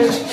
Cheers.